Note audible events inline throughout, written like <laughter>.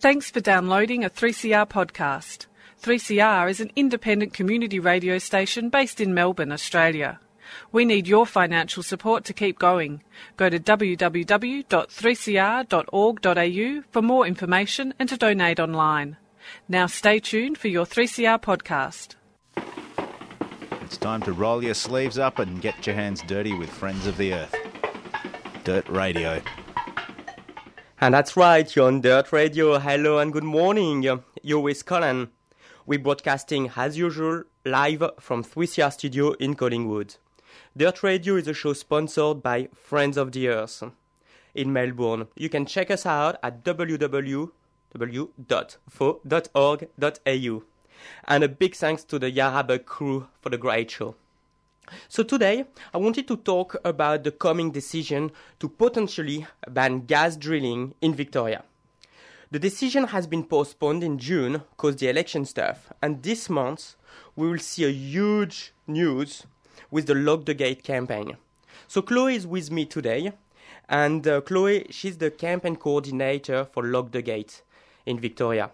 Thanks for downloading a 3CR podcast. 3CR is an independent community radio station based in Melbourne, Australia. We need your financial support to keep going. Go to www.3cr.org.au for more information and to donate online. Now stay tuned for your 3CR podcast. It's time to roll your sleeves up and get your hands dirty with Friends of the Earth. Dirt Radio. And that's right, you're on Dirt Radio. Hello and good morning. You're with Colin. We're broadcasting as usual live from 3CR Studio in Collingwood. Dirt Radio is a show sponsored by Friends of the Earth in Melbourne. You can check us out at www.foe.org.au. And a big thanks to the Yarrabug crew for the great show. So today, I wanted to talk about the coming decision to potentially ban gas drilling in Victoria. The decision has been postponed in June because the election stuff, and this month we will see a huge news with the Lock the Gate campaign. So Chloe is with me today, and uh, Chloe, she's the campaign coordinator for Lock the Gate in Victoria.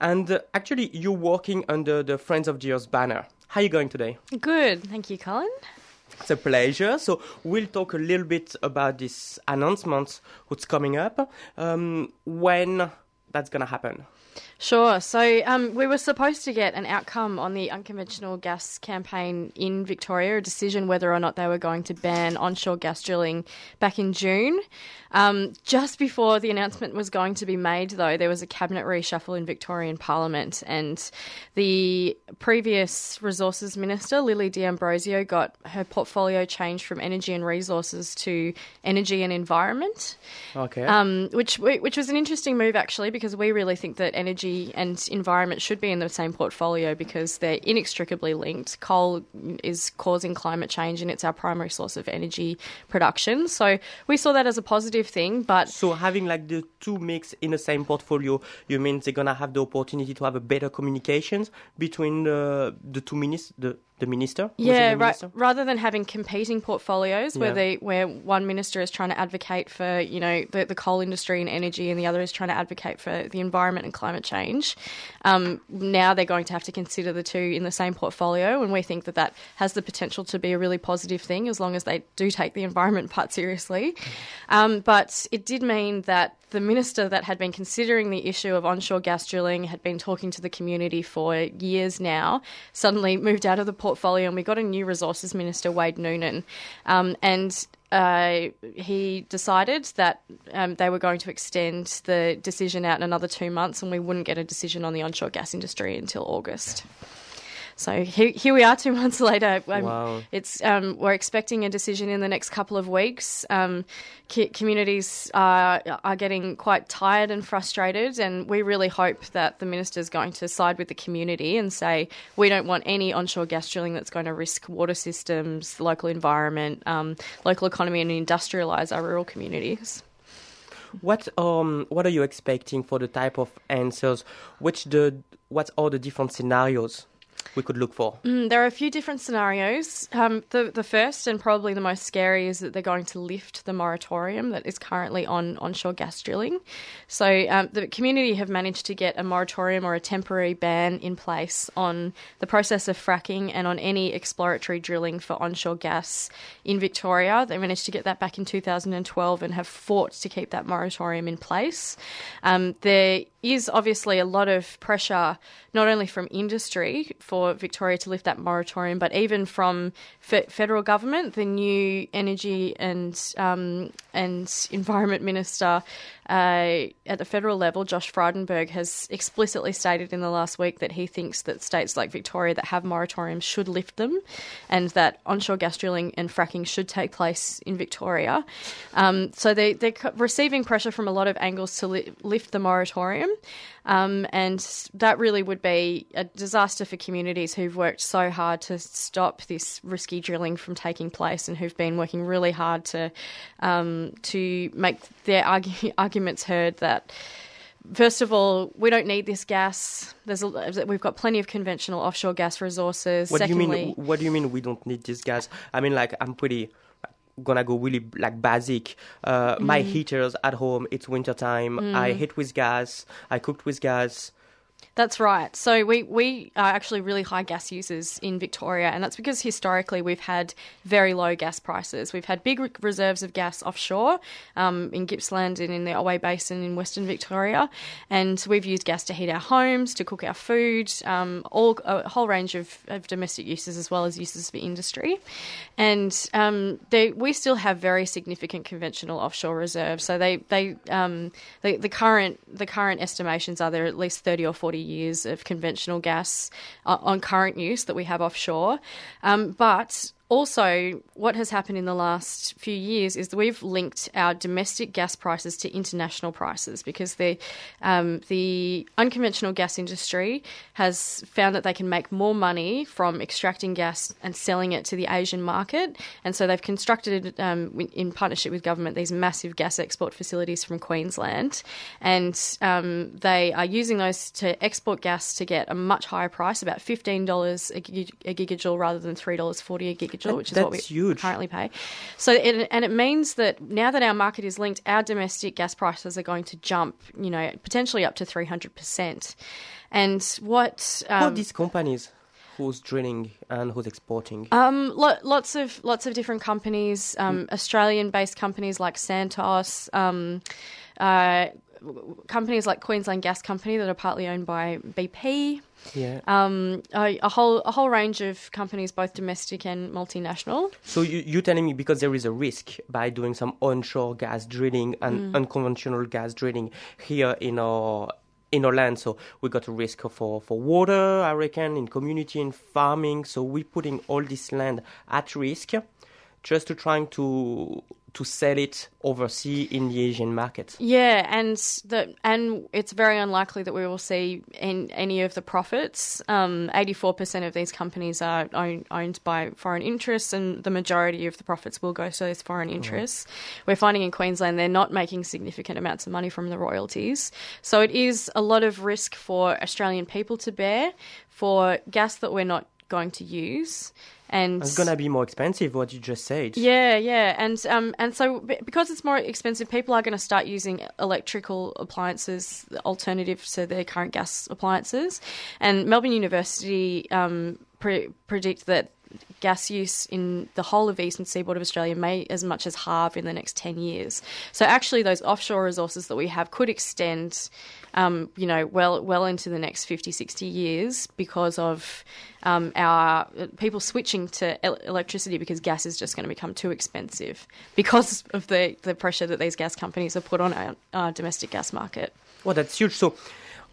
And uh, actually, you're working under the Friends of the Earth banner. How are you going today? Good, thank you, Colin. It's a pleasure. So we'll talk a little bit about this announcement, what's coming up, um, when that's going to happen. Sure. So um, we were supposed to get an outcome on the unconventional gas campaign in Victoria, a decision whether or not they were going to ban onshore gas drilling back in June. Um, just before the announcement was going to be made, though, there was a cabinet reshuffle in Victorian Parliament, and the previous resources minister, Lily D'Ambrosio, got her portfolio changed from energy and resources to energy and environment. Okay. Um, which which was an interesting move actually, because we really think that energy and environment should be in the same portfolio because they're inextricably linked. Coal is causing climate change, and it's our primary source of energy production. So we saw that as a positive thing, but so having like the two mix in the same portfolio, you mean they're gonna have the opportunity to have a better communications between the the two ministers, the the minister? Yeah, the right. Rather than having competing portfolios where Yeah. they where one minister is trying to advocate for you know the, the coal industry and energy, and the other is trying to advocate for the environment and climate change. Um, now they're going to have to consider the two in the same portfolio, and we think that that has the potential to be a really positive thing as long as they do take the environment part seriously. Um, but it did mean that the minister that had been considering the issue of onshore gas drilling had been talking to the community for years now, suddenly moved out of the portfolio, and we got a new resources minister, Wade Noonan. Um, and uh, he decided that um, they were going to extend the decision out another two months, and we wouldn't get a decision on the onshore gas industry until August. So here, here we are, two <laughs> months later. Um, Wow. It's um, we're expecting a decision in the next couple of weeks. Um, co- communities are are getting quite tired and frustrated, and we really hope that the minister is going to side with the community and say we don't want any onshore gas drilling that's going to risk water systems, local environment, um, local economy, and industrialise our rural communities. What um what are you expecting for the type of answers? Which the what are the different scenarios we could look for? Mm, there are a few different scenarios. Um, the the first and probably the most scary is that they're going to lift the moratorium that is currently on onshore gas drilling. So um, the community have managed to get a moratorium or a temporary ban in place on the process of fracking and on any exploratory drilling for onshore gas in Victoria. They managed to get that back in 2012 and have fought to keep that moratorium in place. Um, is obviously a lot of pressure, not only from industry for Victoria to lift that moratorium, but even from fe- federal government. The new energy and um, and environment minister uh, at the federal level, Josh Frydenberg, has explicitly stated in the last week that he thinks that states like Victoria that have moratoriums should lift them, and that onshore gas drilling and fracking should take place in Victoria. Um, so they they're receiving pressure from a lot of angles to li- lift the moratorium. Um, and that really would be a disaster for communities who've worked so hard to stop this risky drilling from taking place and who've been working really hard to um, to make their argu- <laughs> arguments heard that. First of all, we don't need this gas. There's a, we've got plenty of conventional offshore gas resources. What Secondly, do you mean? What do you mean we don't need this gas? I mean, like I'm pretty gonna go really like basic. Uh, My heaters at home, it's winter wintertime. I heat with gas. I cooked with gas. That's right. So we, we are actually really high gas users in Victoria, and that's because historically we've had very low gas prices. We've had big reserves of gas offshore um, in Gippsland and in the Otway Basin in Western Victoria, and we've used gas to heat our homes, to cook our food, um, all a whole range of, of domestic uses as well as uses for industry. And um, they, we still have very significant conventional offshore reserves. So they they um, the, the current the current estimations are there at least thirty or forty years of conventional gas uh, on current use that we have offshore. Um, but also, what has happened in the last few years is that we've linked our domestic gas prices to international prices because the um, the unconventional gas industry has found that they can make more money from extracting gas and selling it to the Asian market, and so they've constructed um, in partnership with government these massive gas export facilities from Queensland, and um, they are using those to export gas to get a much higher price, about fifteen dollars a, gig- a gigajoule rather than three dollars forty a gigajoule, That- which is what we huge. currently pay. So, it, and it means that now that our market is linked, our domestic gas prices are going to jump, you know, potentially up to three hundred percent. And what um, these companies who's drilling and who's exporting? um, lo- lots of lots of different companies, Mm. um, Australian-based companies like Santos, um, uh, companies like Queensland Gas Company that are partly owned by BP. yeah. Um, a, a whole a whole range of companies, both domestic and multinational. So you, you're telling me because there is a risk by doing some onshore gas drilling and unconventional gas drilling here in our in our land. So we got a risk for, for water, I reckon, in community and farming. So we're putting all this land at risk just to trying to to sell it overseas in the Asian market. Yeah, and the and it's very unlikely that we will see in any of the profits. Um, Eighty four percent of these companies are own, owned by foreign interests, and the majority of the profits will go to those foreign interests. We're finding in Queensland they're not making significant amounts of money from the royalties, so it is a lot of risk for Australian people to bear for gas that we're not going to use. And It's gonna be more expensive. What you just said. yeah, yeah, and um, and so because it's more expensive, people are going to start using electrical appliances, alternative to their current gas appliances. And Melbourne University um, pre- predict that gas use in the whole of eastern seaboard of Australia may as much as halve in the next 10 years. So actually those offshore resources that we have could extend um, you know well well into the next 50 60 years because of um, our people switching to el- electricity because gas is just going to become too expensive because of the, the pressure that these gas companies have put on our, our domestic gas market. Well, that's huge. So,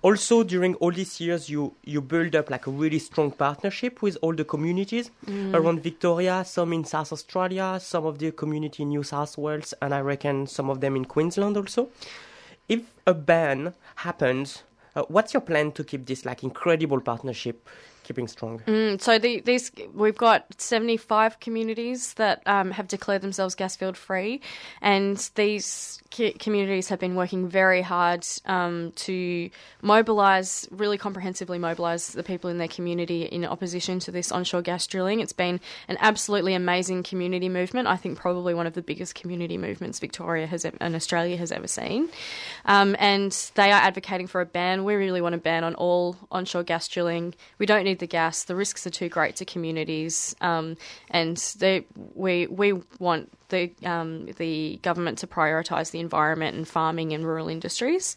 also during all these years, you you build up like a really strong partnership with all the communities around Victoria, some in South Australia, some of the community in New South Wales, and I reckon some of them in Queensland also. If a ban happens, uh, what's your plan to keep this like incredible partnership keeping strong? Mm, so the, these we've got 75 communities that um, have declared themselves gas field free, and these ki- communities have been working very hard um, to mobilise, really comprehensively mobilise the people in their community in opposition to this onshore gas drilling. It's been an absolutely amazing community movement. I think probably one of the biggest community movements Victoria has and Australia has ever seen. Um, and they are advocating for a ban. We really want a ban on all onshore gas drilling. We don't need the gas. The risks are too great to communities, um, and they, we we want the um, the government to prioritise the environment and farming and rural industries.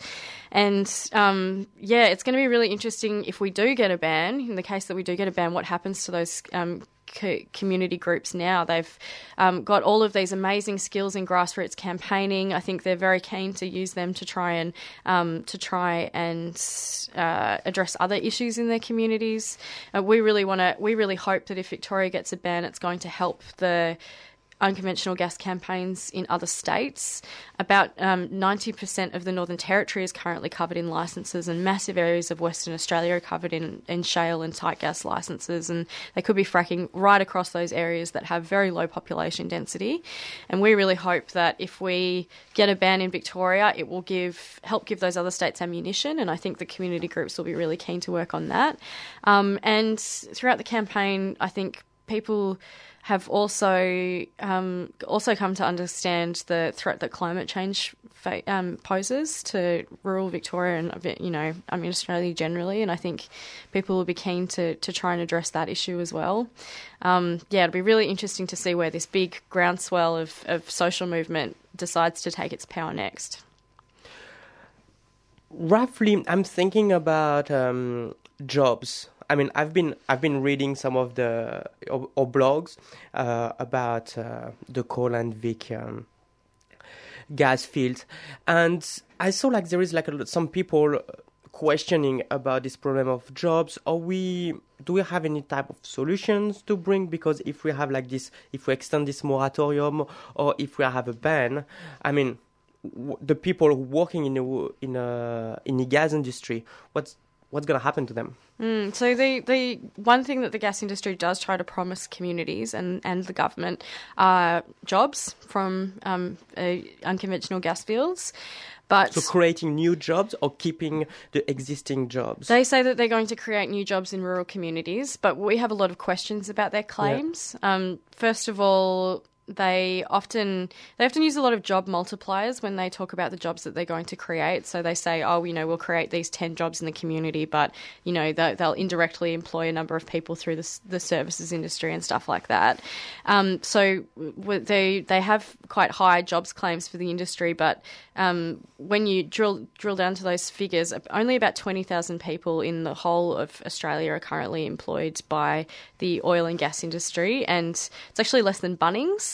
And um, yeah, it's going to be really interesting if we do get a ban. In the case that we do get a ban, what happens to those um, co- community groups now. They've um, got all of these amazing skills in grassroots campaigning. I think they're very keen to use them to try and um, to try and uh, address other issues in their communities. Uh, we really want to. We really hope that if Victoria gets a ban, it's going to help the unconventional gas campaigns in other states. About um, 90% of the Northern Territory is currently covered in licenses, and massive areas of Western Australia are covered in, in shale and tight gas licenses. And they could be fracking right across those areas that have very low population density. And we really hope that if we get a ban in Victoria, it will give help give those other states ammunition. And I think the community groups will be really keen to work on that. Um, and throughout the campaign, I think people have also um, also come to understand the threat that climate change fa- um, poses to rural Victoria and a bit, you know, I mean Australia generally, and I think people will be keen to to try and address that issue as well. Um, yeah, it'll be really interesting to see where this big groundswell of, of social movement decides to take its power next. Roughly, I'm thinking about um, jobs I mean, I've been I've been reading some of the or, or blogs uh, about uh, the coal and Vic um, gas fields, and I saw like there is like a, some people questioning about this problem of jobs. Are we do we have any type of solutions to bring? Because if we have like this, if we extend this moratorium, or if we have a ban, I mean. the people working in a in a in the gas industry, what's what's going to happen to them? Mm, so the the one thing that the gas industry does try to promise communities and, and the government are jobs from um, uh, unconventional gas fields. But so creating new jobs or keeping the existing jobs? They say that they're going to create new jobs in rural communities, but we have a lot of questions about their claims. Yeah. Um, first of all, they often they often use a lot of job multipliers when they talk about the jobs that they're going to create. So they say, "Oh, you know, we'll create these ten jobs in the community, but you know, they'll indirectly employ a number of people through the, the services industry and stuff like that." Um, so they they have quite high jobs claims for the industry, but um, when you drill drill down to those figures, only about twenty thousand people in the whole of Australia are currently employed by the oil and gas industry, and it's actually less than Bunnings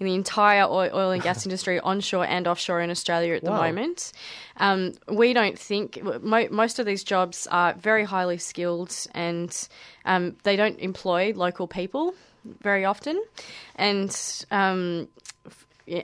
in the entire oil and gas industry, onshore and offshore in Australia at the wow. moment. Um, we don't think mo- most of these jobs are very highly skilled and um, they don't employ local people very often. And um,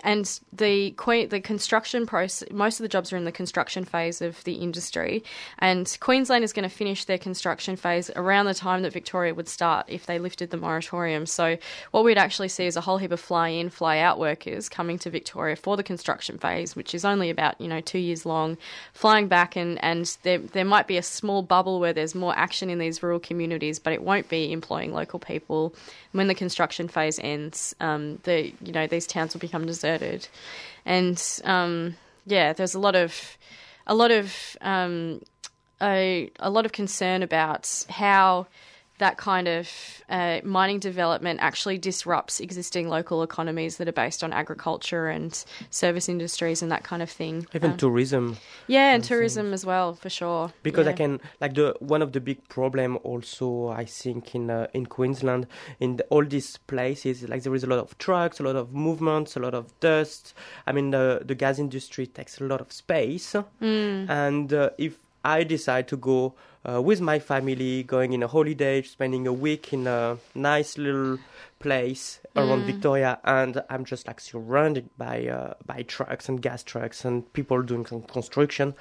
and the the construction process. Most of the jobs are in the construction phase of the industry, and Queensland is going to finish their construction phase around the time that Victoria would start if they lifted the moratorium. So what we'd actually see is a whole heap of fly in, fly out workers coming to Victoria for the construction phase, which is only about you know two years long, flying back, and and there there might be a small bubble where there's more action in these rural communities, but it won't be employing local people. When the construction phase ends, um, the you know these towns will become deserted, and um, yeah, there's a lot of a lot of um, a, a lot of concern about how that kind of uh, mining development actually disrupts existing local economies that are based on agriculture and service industries and that kind of thing. Even um, tourism. Yeah, and tourism as well, for sure. Because yeah. I can like the one of the big problem also I think in uh, in Queensland in the, all these places like there is a lot of trucks, a lot of movements, a lot of dust. I mean the the gas industry takes a lot of space, mm. and uh, if I decide to go uh, with my family, going in a holiday, spending a week in a nice little place around mm. Victoria, and I'm just like surrounded by uh, by trucks and gas trucks and people doing construction.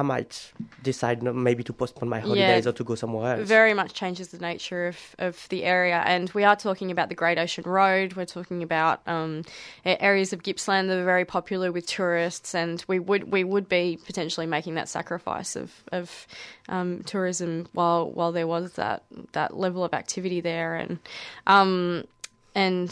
I might decide maybe to postpone my holidays yeah, or to go somewhere else. Very much changes the nature of, of the area. And we are talking about the Great Ocean Road. We're talking about um, areas of Gippsland that are very popular with tourists. And we would we would be potentially making that sacrifice of, of um, tourism while while there was that, that level of activity there. And um, and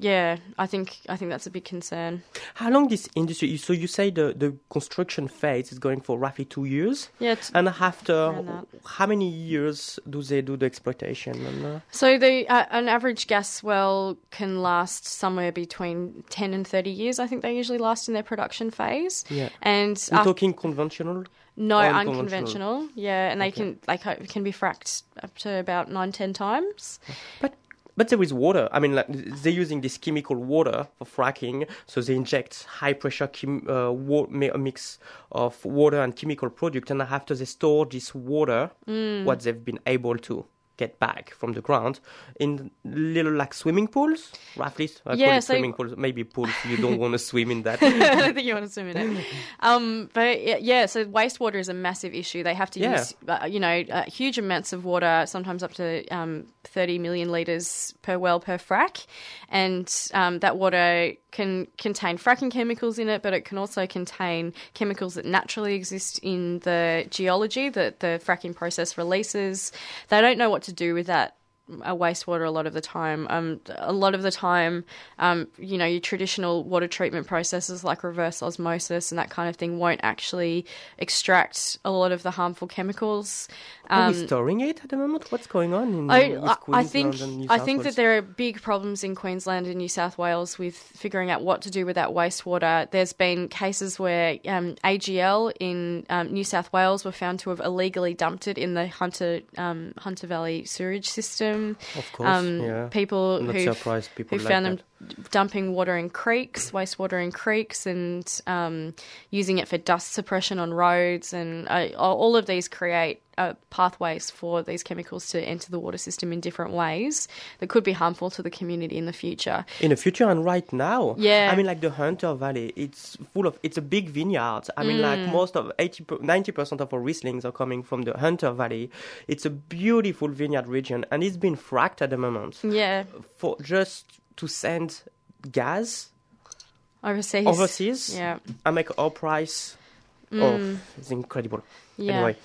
yeah, I think I think that's a big concern. How long this industry? So you say the, the construction phase is going for roughly two years. Yeah, and after how many years do they do the exploitation? Uh, so the uh, an average gas well can last somewhere between ten and thirty years. I think they usually last in their production phase. Yeah, and we're talking conventional. No, unconventional. Yeah, and they can they can be fracked up to about nine ten times. But but there is water. I mean, like, they're using this chemical water for fracking, so they inject high pressure chem- uh, wa- mix of water and chemical product, and after they store this water, mm. what they've been able to get back from the ground in little like swimming pools, roughly. I yeah, so swimming pools, maybe pools. You don't want to <laughs> swim in that. I don't think you want to swim in it. Um, but yeah, so wastewater is a massive issue. They have to yeah. use, uh, you know, uh, huge amounts of water, sometimes up to um, 30 million litres per well per frac. And um, that water can contain fracking chemicals in it, but it can also contain chemicals that naturally exist in the geology that the fracking process releases. They don't know what to do with that uh, wastewater a lot of the time. Um, a lot of the time, um, you know, your traditional water treatment processes like reverse osmosis and that kind of thing won't actually extract a lot of the harmful chemicals. Are Um, we storing it at the moment? What's going on in I, I- I think I think Wales? that there are big problems in Queensland and New South Wales with figuring out what to do with that wastewater. There's been cases where um, AGL in um, New South Wales were found to have illegally dumped it in the Hunter um, Hunter Valley sewage system. Of course, um, yeah. people who surprised people who like found that. them dumping water in creeks, wastewater in creeks, and um, using it for dust suppression on roads, and uh, all of these create uh, pathways for these chemicals to enter the water system in different ways that could be harmful to the community in the future. in the future and right now. Yeah. I mean, like the Hunter Valley, it's full of, it's a big vineyard. I mean, Mm. like most of 80, 90% of our Rieslings are coming from the Hunter Valley. It's a beautiful vineyard region and it's been fracked at the moment Yeah, for just to send gas overseas. overseas Yeah, and make our price. Oh, it's incredible. Mm. yeah. Anyway,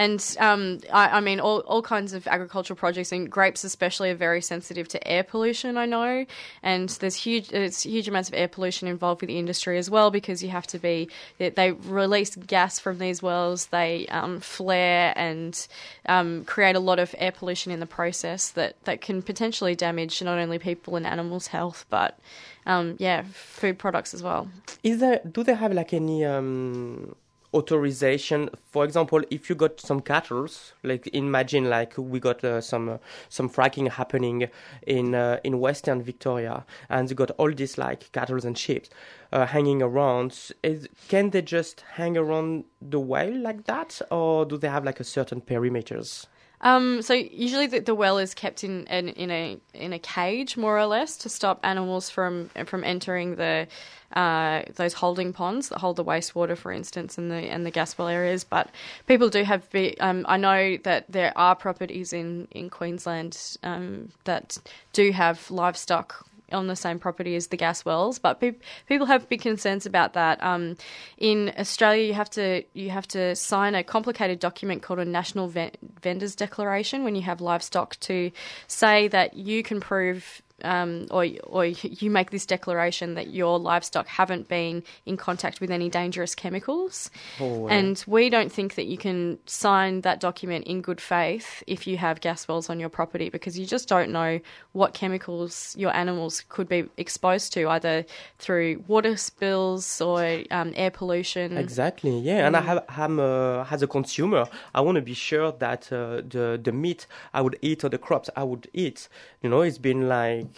And um, I, I mean, all, all kinds of agricultural projects and grapes, especially, are very sensitive to air pollution. I know, and there's huge, there's huge amounts of air pollution involved with the industry as well because you have to be. They, they release gas from these wells, they um, flare and um, create a lot of air pollution in the process that that can potentially damage not only people and animals' health, but um, yeah, food products as well. is there, do they have like any, um, authorization. For example if you got some cattle like imagine like we got uh, some uh, some fracking happening in uh, in western victoria and you got all these like cattle and sheep uh, hanging around. Is, can they just hang around the well like that or do they have like a certain perimeters Um, so usually the, the well is kept in, in in a in a cage more or less to stop animals from from entering the uh, those holding ponds that hold the wastewater, for instance, and the and the gas well areas. But people do have. Be, um, I know that there are properties in in Queensland um, that do have livestock on the same property as the gas wells, but pe- people have big concerns about that. Um, in Australia, you have to you have to sign a complicated document called a National Ven- Vendors Declaration when you have livestock to say that you can prove. Um, or or you make this declaration that your livestock haven't been in contact with any dangerous chemicals, Oh, and we don't think that you can sign that document in good faith if you have gas wells on your property because you just don't know what chemicals your animals could be exposed to either through water spills or um, air pollution. Exactly. Yeah, and I have, I'm uh, as a consumer, I want to be sure that uh, the the meat I would eat or the crops I would eat, you know, it's been like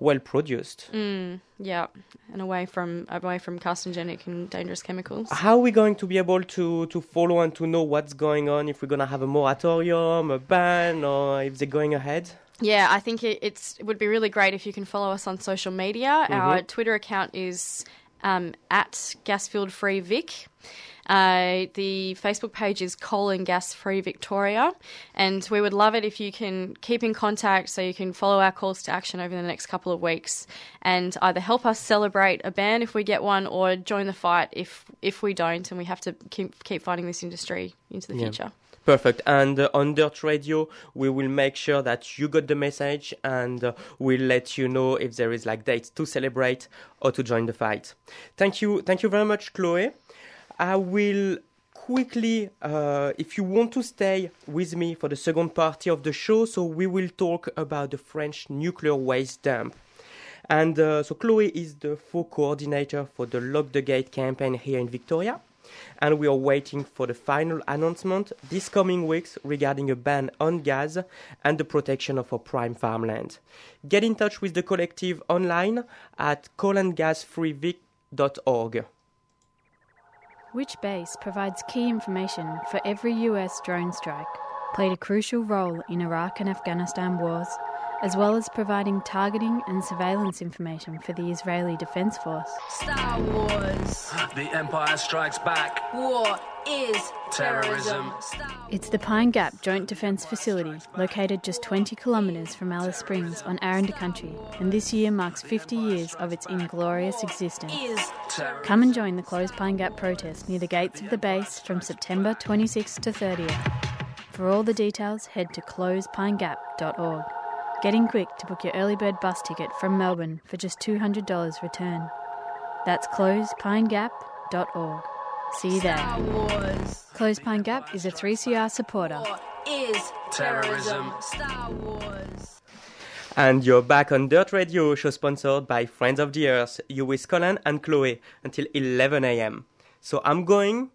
well produced. Yeah, and away from away from carcinogenic and dangerous chemicals. How are we going to be able to to follow and to know what's going on? If we're gonna have a moratorium, a ban, or if they're going ahead? Yeah, I think it, it's it would be really great if you can follow us on social media. Our Twitter account is um, at Gasfield Free Vic. Uh, the Facebook page is Coal and Gas Free Victoria, and we would love it if you can keep in contact so you can follow our calls to action over the next couple of weeks and either help us celebrate a ban if we get one or join the fight if if we don't and we have to keep keep fighting this industry into the Yeah. future. Perfect. And uh, on Dirt Radio, we will make sure that you got the message and uh, we'll let you know if there is like dates to celebrate or to join the fight. Thank you. Thank you very much, Chloe. I will quickly, uh, if you want to stay with me for the second party of the show, so we will talk about the French nuclear waste dump. And uh, so Chloe is the faux coordinator for the Lock the Gate campaign here in Victoria. And we are waiting for the final announcement this coming weeks regarding a ban on gas and the protection of our prime farmland. Get in touch with the collective online at coalandgasfreevic.org. Which base provides key information for every US drone strike, played a crucial role in Iraq and Afghanistan wars, as well as providing targeting and surveillance information for the Israeli Defense Force. Star Wars. The Empire Strikes Back. War is terrorism. It's the Pine Gap Joint Defence Facility, located just 20 kilometres from Alice Springs on Aranda Country, and this year marks 50 years of its inglorious existence. Come and join the Close Pine Gap protest near the gates of the base from September 26th to 30th. For all the details, head to closepinegap.org. Get in quick to book your early bird bus ticket from Melbourne for just $200 return. That's closepinegap.org. See you there. Star Close Pine Gap is a 3CR supporter. Is terrorism. Terrorism. Star Wars. And you're back on Dirt Radio, show sponsored by Friends of the Earth. You with Colin and Chloe until 11 a.m. So I'm going,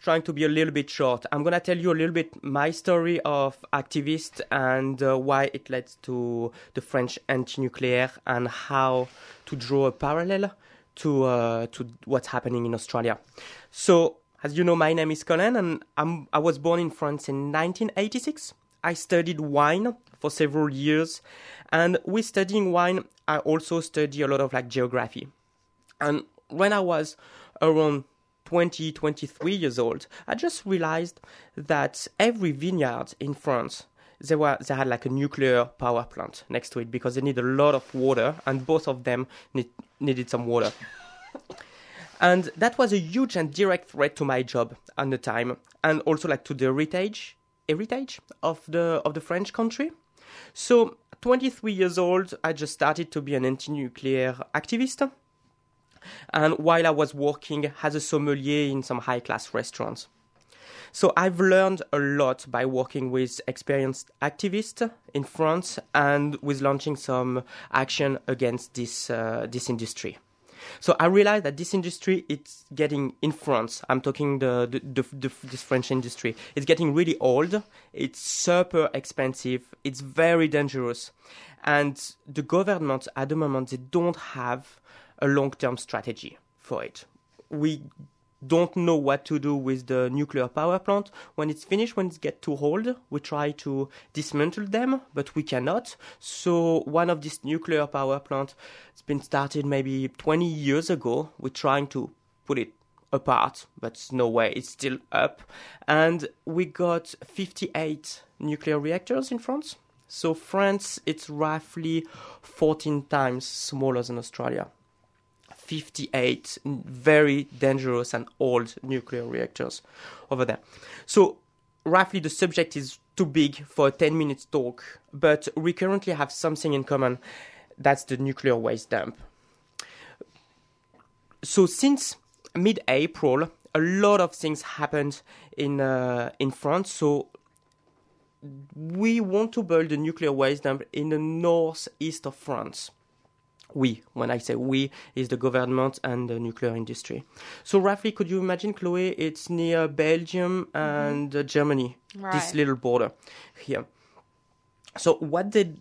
trying to be a little bit short. I'm gonna tell you a little bit my story of activist and uh, why it led to the French anti-nuclear and how to draw a parallel to uh, to what's happening in Australia. So as you know, my name is Colin, and I'm, I was born in France in 1986. I studied wine for several years, and with studying wine, I also study a lot of like geography. And when I was around 20, 23 years old, I just realized that every vineyard in France, they were they had like a nuclear power plant next to it because they need a lot of water, and both of them need, needed some water. <laughs> And that was a huge and direct threat to my job at the time, and also like to the heritage heritage of the of the French country. So, 23 years old, I just started to be an anti-nuclear activist. And while I was working as a sommelier in some high-class restaurants. So I've learned a lot by working with experienced activists in France and with launching some action against this uh, this industry. So I realized that this industry it's getting in France. I'm talking the, the, the, the this French industry. It's getting really old. It's super expensive. It's very dangerous, and the government at the moment they don't have a long-term strategy for it. We don't know what to do with the nuclear power plant. When it's finished when it gets too old we try to dismantle them but we cannot. So one of these nuclear power plant has been started maybe 20 years ago. We're trying to put it apart but no way it's still up. And we got 58 nuclear reactors in france. So france it's roughly 14 times smaller than australia 58 very dangerous and old nuclear reactors over there. So, roughly, the subject is too big for a 10 minute talk, but we currently have something in common that's the nuclear waste dump. So, since mid April, a lot of things happened in, uh, in France. So, we want to build a nuclear waste dump in the northeast of France we, when I say we, is the government and the nuclear industry. So roughly, could you imagine, Chloe? It's near Belgium and uh, Germany. This little border here. So what they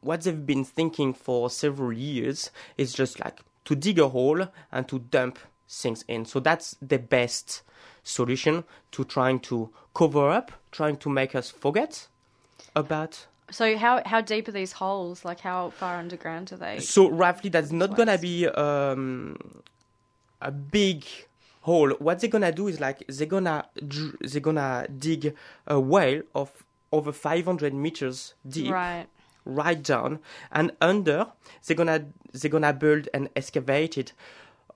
what they've been thinking for several years is just like to dig a hole and to dump things in. So that's the best solution to trying to cover up, trying to make us forget about So how how deep are these holes? Like how far underground are they? So roughly, that's not gonna be um, a big hole. What they're gonna do is like they're gonna they're gonna dig a well of over 500 meters deep, Right. right down, and under they're gonna they're gonna build and excavate it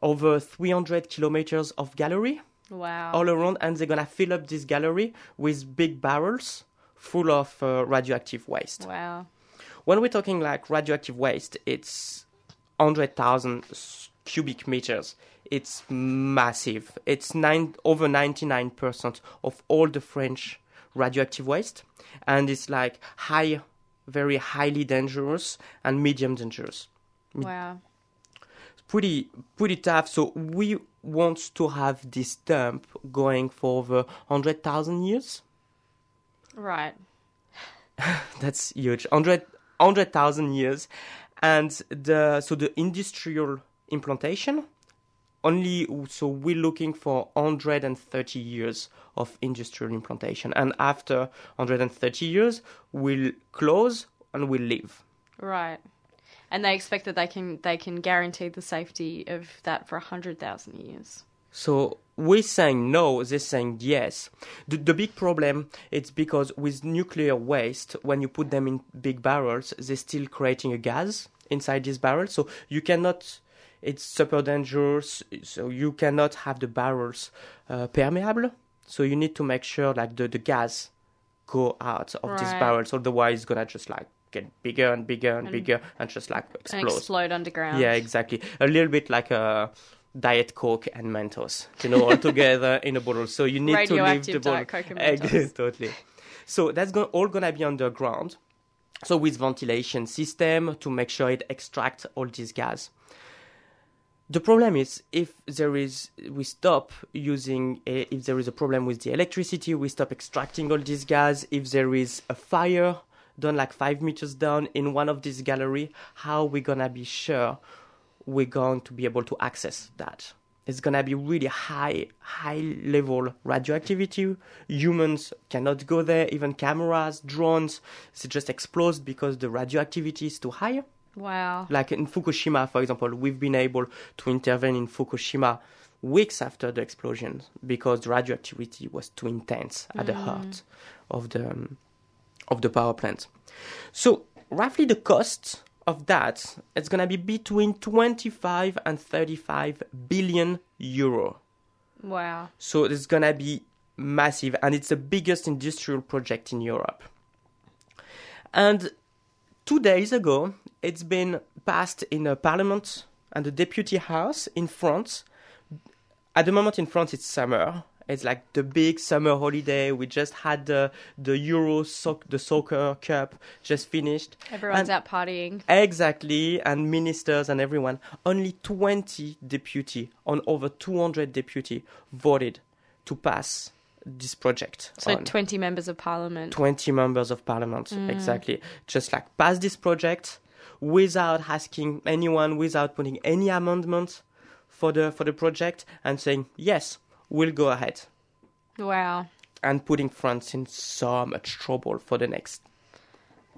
over 300 kilometers of gallery Wow. all around, and they're gonna fill up this gallery with big barrels full of uh, radioactive waste. Wow. When we're talking like radioactive waste, it's 100,000 cubic meters. It's massive. It's nine, over 99% of all the French radioactive waste. And it's like high, very highly dangerous and medium dangerous. Wow. It's pretty, pretty tough. So we want to have this dump going for over 100,000 years. Right. <sighs> That's huge. 100 100,000 years. And the so the industrial implantation only so we're looking for 130 years of industrial implantation and after 130 years we'll close and we'll leave. Right. And they expect that they can they can guarantee the safety of that for a hundred thousand years. So we're saying no, they're saying yes. The, the big problem it's because with nuclear waste, when you put them in big barrels, they're still creating a gas inside these barrels. So you cannot. It's super dangerous. So you cannot have the barrels uh, permeable. So you need to make sure like the, the gas go out of these Right. barrels. Otherwise, it's gonna just like get bigger and bigger and, And- bigger and just like And explode. explode underground. Yeah, exactly. A little bit like a Diet Coke and Mentos, you know, all together in a bottle. So you need to leave the bottle. Diet Coke and Mentos. <laughs> totally. So that's go- all gonna be underground. So with ventilation system to make sure it extracts all this gas. The problem is if there is we stop using a, if there is a problem with the electricity, we stop extracting all this gas. If there is a fire done like five meters down in one of these gallery, how we gonna be sure we're going to be able to access that? It's gonna be really high, high level radioactivity. Humans cannot go there. Even cameras, drones, it just explodes because the radioactivity is too high. Wow. Like in Fukushima, for example, we've been able to intervene in Fukushima weeks after the explosion because the radioactivity was too intense at the heart of the um, of the power plant. So roughly the cost of that it's gonna be between 25 and 35 billion euro. Wow. So it's gonna be massive, and it's the biggest industrial project in Europe. And two days ago, it's been passed in a parliament and the deputy house in France. At the moment in France, it's summer. It's like the big summer holiday. We just had the the Euro soc- the soccer cup just finished. Everyone's And- out partying. Exactly, and ministers and everyone. Only 20 deputy on over 200 deputy voted to pass this project. So on. 20 members of parliament. 20 members of parliament, mm. exactly. Just like pass this project without asking anyone, without putting any amendment for the for the project, and saying yes, we'll go ahead, Wow. and putting France in so much trouble for the next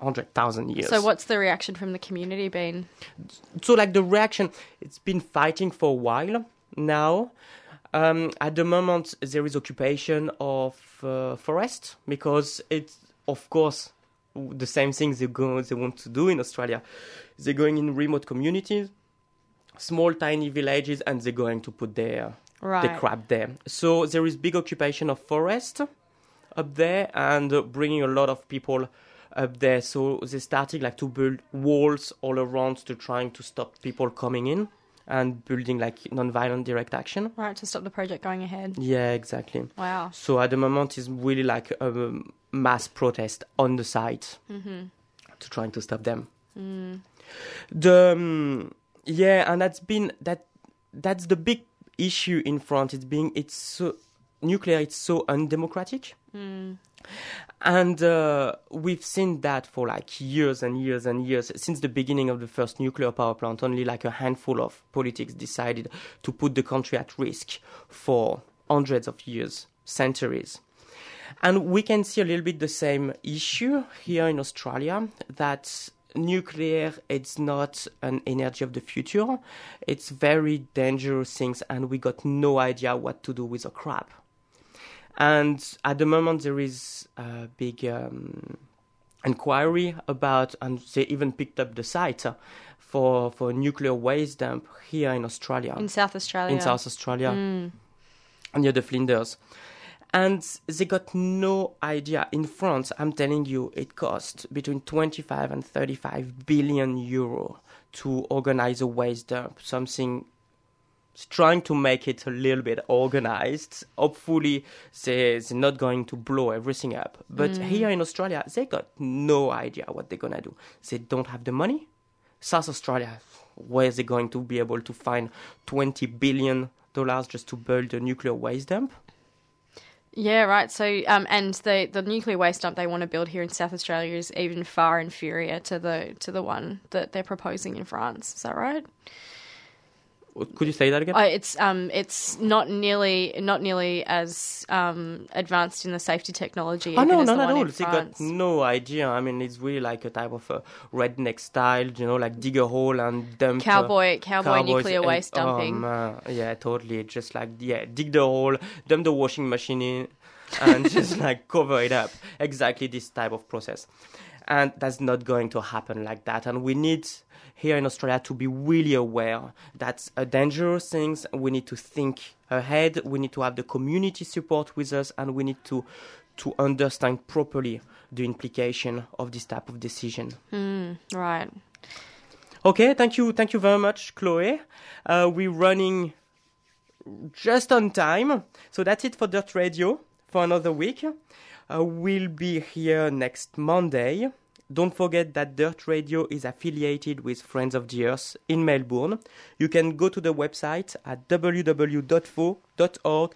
hundred thousand years. So what's the reaction from the community been? so like the reaction it's been fighting for a while now um, at the moment there is occupation of uh, forest because it's of course the same thing they go they want to do in australia they're going in remote communities small tiny villages and they're going to put their Right. the crab there so there is big occupation of forest up there and bringing a lot of people up there. So they started like to build walls all around to trying to stop people coming in and building like non-violent direct action. Right, to stop the project going ahead. Yeah, exactly. Wow. So at the moment, it's really like a mass protest on the site to trying to stop them. The um, yeah, and that's been that that's the big issue in France. It's being it's so nuclear. It's so undemocratic. And uh, we've seen that for like years and years and years since the beginning of the first nuclear power plant. Only like a handful of politics decided to put the country at risk for hundreds of years, centuries. And we can see a little bit the same issue here in Australia that nuclear it's not an energy of the future. It's very dangerous things and we got no idea what to do with the crap. And at the moment there is a big um, inquiry about and they even picked up the site for for nuclear waste dump here in Australia In South Australia. in South Australia, near the Flinders. And they got no idea. In France, I'm telling you, it cost between 25 and 35 billion euro to organize a waste dump, something trying to make it a little bit organized. Hopefully, they, they're not going to blow everything up. But mm. here in Australia, they got no idea what they're gonna do. They don't have the money. South Australia, where is they going to be able to find 20 billion dollars just to build a nuclear waste dump? Yeah, right. So, um, and the the nuclear waste dump they want to build here in South Australia is even far inferior to the to the one that they're proposing in France. Is that right? Could you say that again? Uh, it's um, it's not nearly not nearly as um, advanced in the safety technology. Oh no, not at all. They got no idea. I mean, it's really like a type of a redneck style, you know, like dig a hole and dump. uh, Cowboy- cowboy nuclear and- waste dumping. Oh, man. yeah, totally. Just like yeah, dig the hole, dump the washing machine in, and <laughs> just like cover it up. Exactly this type of process. And that's not going to happen like that. And we need here in Australia to be really aware that's a dangerous thing. We need to think ahead. We need to have the community support with us, and we need to to understand properly the implication of this type of decision. Right. Okay, thank you, thank you very much, Chloe. Uh, we're running just on time, so that's it for Dirt Radio for another week. Uh, we'll be here next Monday. Don't forget that Dirt Radio is affiliated with Friends of the Earth in Melbourne. You can go to the website at www.foe.org